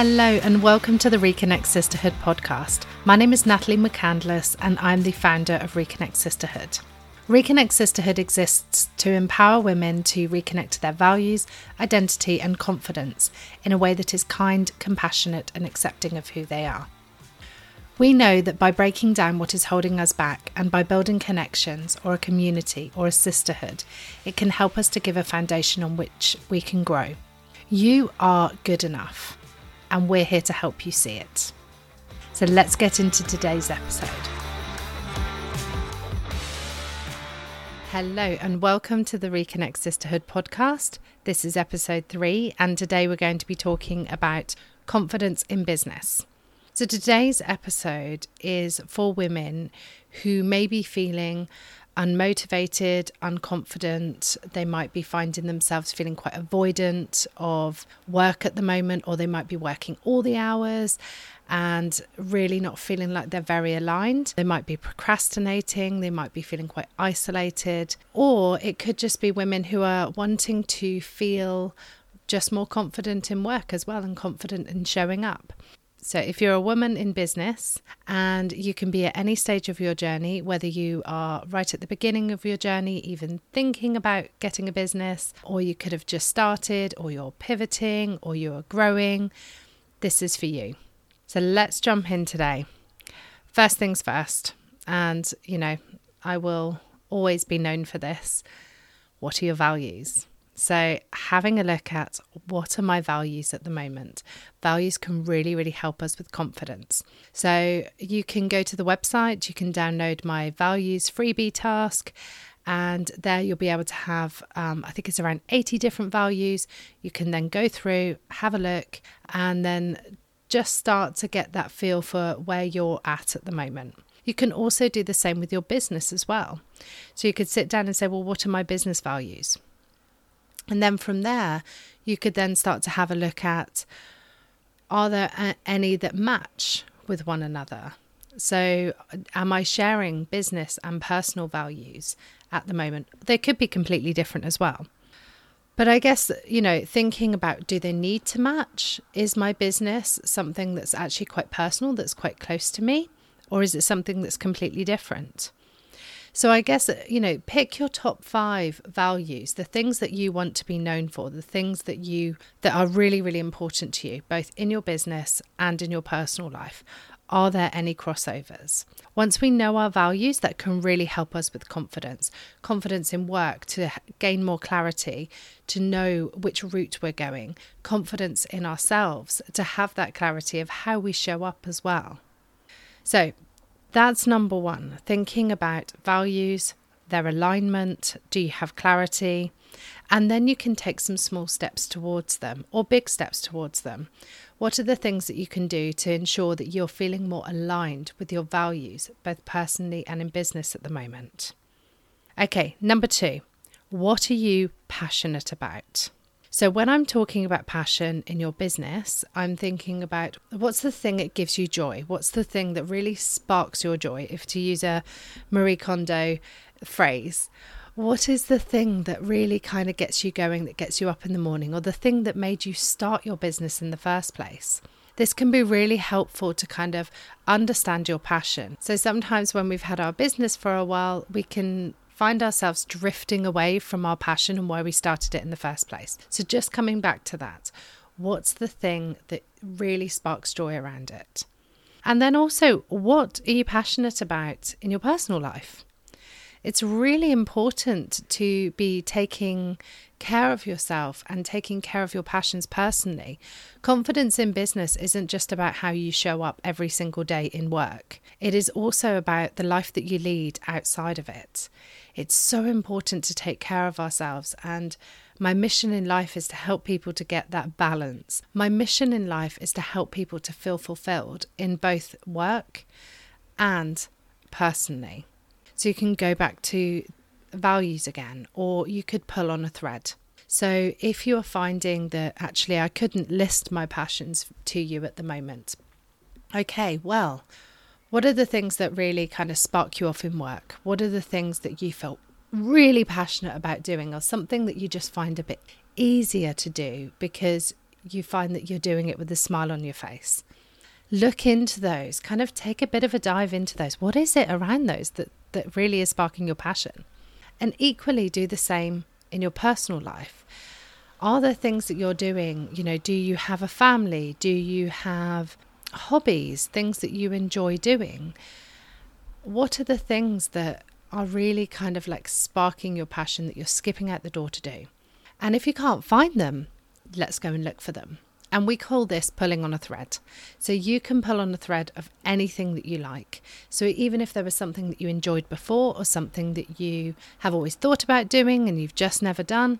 Hello, and welcome to the Reconnect Sisterhood podcast. My name is Natalie McCandless, and I'm the founder of Reconnect Sisterhood. Reconnect Sisterhood exists to empower women to reconnect to their values, identity, and confidence in a way that is kind, compassionate, and accepting of who they are. We know that by breaking down what is holding us back and by building connections or a community or a sisterhood, it can help us to give a foundation on which we can grow. You are good enough, and we're here to help you see it. So let's get into today's episode. Hello, and welcome to the Reconnect Sisterhood podcast. This is episode three, and today we're going to be talking about confidence in business. So, today's episode is for women who may be feeling unmotivated, unconfident. They might be finding themselves feeling quite avoidant of work at the moment, or they might be working all the hours and really not feeling like they're very aligned. They might be procrastinating, they might be feeling quite isolated, or it could just be women who are wanting to feel just more confident in work as well and confident in showing up. So, if you're a woman in business and you can be at any stage of your journey, whether you are right at the beginning of your journey, even thinking about getting a business, or you could have just started, or you're pivoting, or you're growing, this is for you. So, let's jump in today. First things first, and you know, I will always be known for this. What are your values? So, having a look at what are my values at the moment. Values can really, really help us with confidence. So, you can go to the website, you can download my values freebie task, and there you'll be able to have, um, I think it's around 80 different values. You can then go through, have a look, and then just start to get that feel for where you're at at the moment. You can also do the same with your business as well. So, you could sit down and say, Well, what are my business values? And then from there, you could then start to have a look at are there any that match with one another? So, am I sharing business and personal values at the moment? They could be completely different as well. But I guess, you know, thinking about do they need to match? Is my business something that's actually quite personal, that's quite close to me? Or is it something that's completely different? So I guess, uh, you know, pick your top five values, the things that you want to be known for, the things that you that are really, really important to you, both in your business and in your personal life. Are there any crossovers? Once we know our values, that can really help us with confidence confidence in work, to gain more clarity, to know which route we're going, confidence in ourselves, to have that clarity of how we show up as well. So, that's number one, thinking about values, their alignment. Do you have clarity? And then you can take some small steps towards them or big steps towards them. What are the things that you can do to ensure that you're feeling more aligned with your values, both personally and in business at the moment? Okay, number two, what are you passionate about? So, when I'm talking about passion in your business, I'm thinking about what's the thing that gives you joy? What's the thing that really sparks your joy? If to use a Marie Kondo phrase, what is the thing that really kind of gets you going, that gets you up in the morning, or the thing that made you start your business in the first place? This can be really helpful to kind of understand your passion. So sometimes when we've had our business for a while, we can find ourselves drifting away from our passion and why we started it in the first place. So, just coming back to that, what's the thing that really sparks joy around it? And then also, what are you passionate about in your personal life? It's really important to be taking care of yourself and taking care of your passions personally. Confidence in business isn't just about how you show up every single day in work, it is also about the life that you lead outside of it. It's so important to take care of ourselves and my mission in life is to help people to get that balance. My mission in life is to help people to feel fulfilled in both work and personally. So you can go back to values again, or you could pull on a thread. So if you're finding that actually I couldn't list my passions to you at the moment, okay, well, what are the things that really kind of spark you off in work? What are the things that you felt really passionate about doing, or something that you just find a bit easier to do because you find that you're doing it with a smile on your face. Look into those, kind of take a bit of a dive into those. What is it around those that, that really is sparking your passion? And equally do the same in your personal life. Are there things that you're doing? You know, do you have a family? Do you have hobbies, things that you enjoy doing? What are the things that are really kind of like sparking your passion that you're skipping out the door to do? And if you can't find them, let's go and look for them. And we call this pulling on a thread. So you can pull on a thread of anything that you like. So even if there was something that you enjoyed before or something that you have always thought about doing and you've just never done,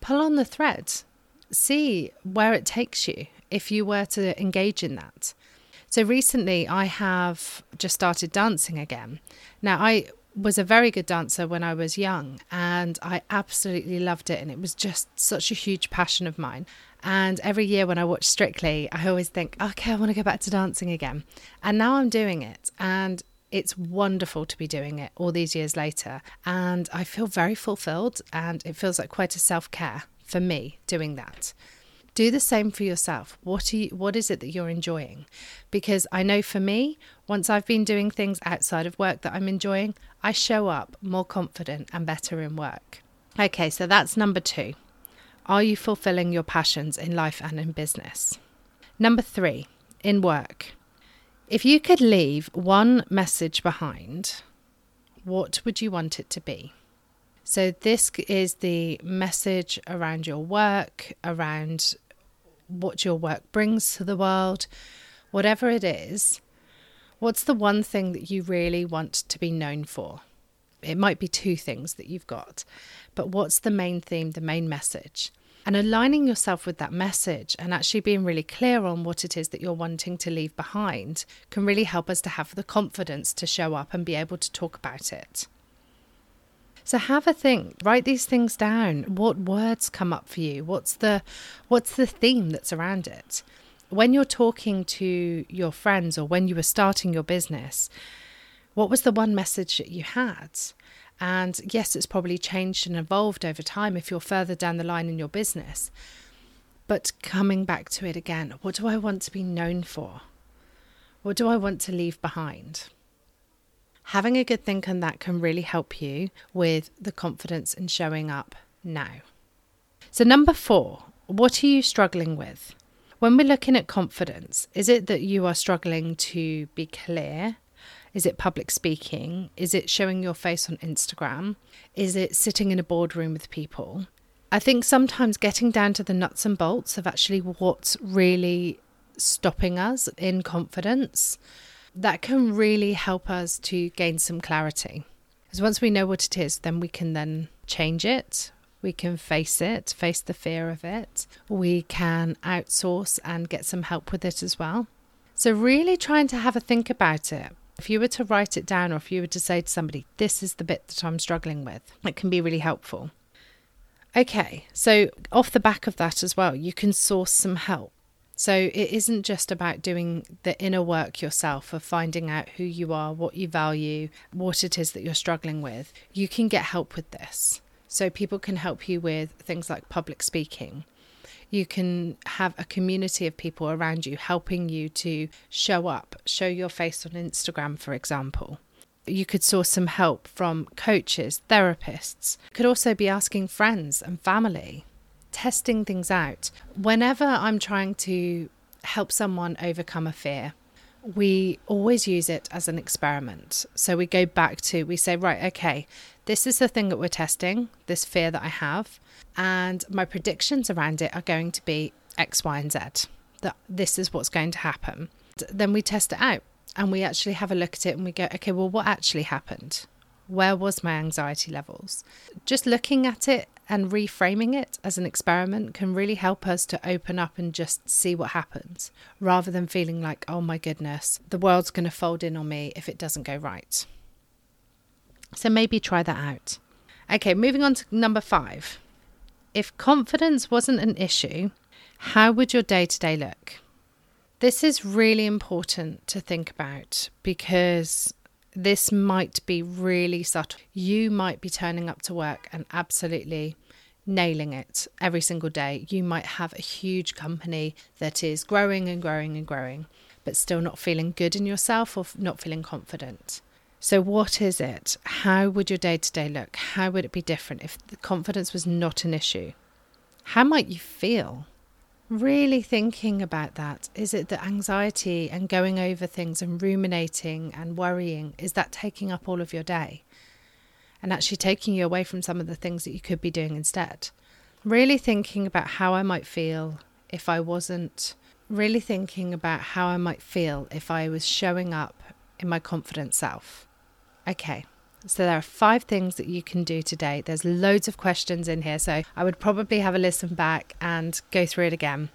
pull on the thread. See where it takes you if you were to engage in that. So recently I have just started dancing again. Now I was a very good dancer when I was young and I absolutely loved it and it was just such a huge passion of mine. And every year when I watch Strictly, I always think, okay, I want to go back to dancing again. And now I'm doing it and it's wonderful to be doing it all these years later. And I feel very fulfilled and it feels like quite a self care for me doing that do the same for yourself. What you, what is it that you're enjoying? Because i know for me once i've been doing things outside of work that i'm enjoying i show up more confident and better in work. Okay so that's number 2 are you fulfilling your passions in life and in business? Number 3 in work. If you could leave one message behind what would you want it to be? So, this is the message around your work, around what your work brings to the world, whatever it is, what's the one thing that you really want to be known for? It might be two things that you've got, but what's the main theme, the main message? And aligning yourself with that message and actually being really clear on what it is that you're wanting to leave behind can really help us to have the confidence to show up and be able to talk about it. So have a think. Write these things down. What words come up for you? What's the what's the theme that's around it? When you're talking to your friends or when you were starting your business, what was the one message that you had? And yes, it's probably changed and evolved over time if you're further down the line in your business. But coming back to it again, what do I want to be known for? What do I want to leave behind? Having a good think on that can really help you with the confidence in showing up now. So, number four, what are you struggling with? When we're looking at confidence, is it that you are struggling to be clear? Is it public speaking? Is it showing your face on Instagram? Is it sitting in a boardroom with people? I think sometimes getting down to the nuts and bolts of actually what's really stopping us in confidence that can really help us to gain some clarity. Because once we know what it is, then we can then change it. We can face it, face the fear of it. We can outsource and get some help with it as well. So, really trying to have a think about it. If you were to write it down, or if you were to say to somebody, This is the bit that I'm struggling with, it can be really helpful. Okay, so off the back of that as well, you can source some help. So it isn't just about doing the inner work yourself of finding out who you are, what you value, what it is that you're struggling with. You can get help with this. So people can help you with things like public speaking. You can have a community of people around you helping you to show up, show your face on Instagram, for example. You could source some help from coaches, therapists. You could also be asking friends and family testing things out. Whenever I'm trying to help someone overcome a fear, we always use it as an experiment. So we go back to, we say, right, okay, this is the thing that we're testing, this fear that I have. And my predictions around it are going to be X, Y, and Z. That this is what's going to happen. Then we test it out and we actually have a look at it and we go, okay, well, what actually happened? Where was my anxiety levels? Just looking at it and reframing it as an experiment can really help us to open up and just see what happens rather than feeling like, oh my goodness, the world's going to fold in on me if it doesn't go right. So maybe try that out. Okay, moving on to number five. If confidence wasn't an issue, how would your day to day look? This is really important to think about because this might be really subtle. You might be turning up to work and absolutely nailing it every single day. You might have a huge company that is growing and growing and growing, but still not feeling good in yourself or not feeling confident. So, what is it? How would your day to day look? How would it be different if the confidence was not an issue? How might you feel? Really thinking about that. Is it the anxiety and going over things and ruminating and worrying? Is that taking up all of your day? and actually taking you away from some of the things that you could be doing instead. Really thinking about how I might feel if I wasn't, really thinking about how I might feel if I was showing up in my confident self. Okay, so there are five things that you can do today. There's loads of questions in here, so I would probably have a listen back and go through it again.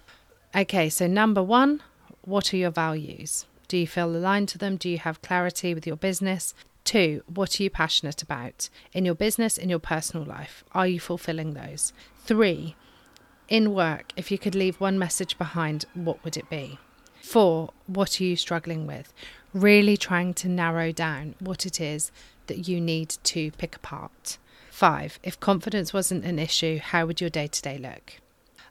Okay, so number one, what are your values? Do you feel aligned to them? Do you have clarity with your business? Two, what are you passionate about in your business, in your personal life? Are you fulfilling those? Three, in work, if you could leave one message behind, what would it be? Four, what are you struggling with? Really trying to narrow down what it is that you need to pick apart. Five, if confidence wasn't an issue, how would your day to day look?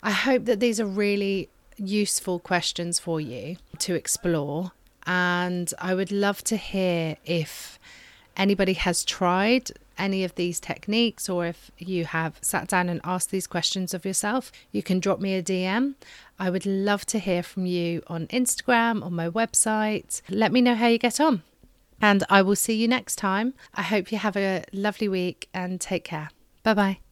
I hope that these are really useful questions for you to explore. And I would love to hear if anybody has tried any of these techniques or if you have sat down and asked these questions of yourself, you can drop me a DM. I would love to hear from you on Instagram, on my website. Let me know how you get on. And I will see you next time. I hope you have a lovely week and take care. Bye bye.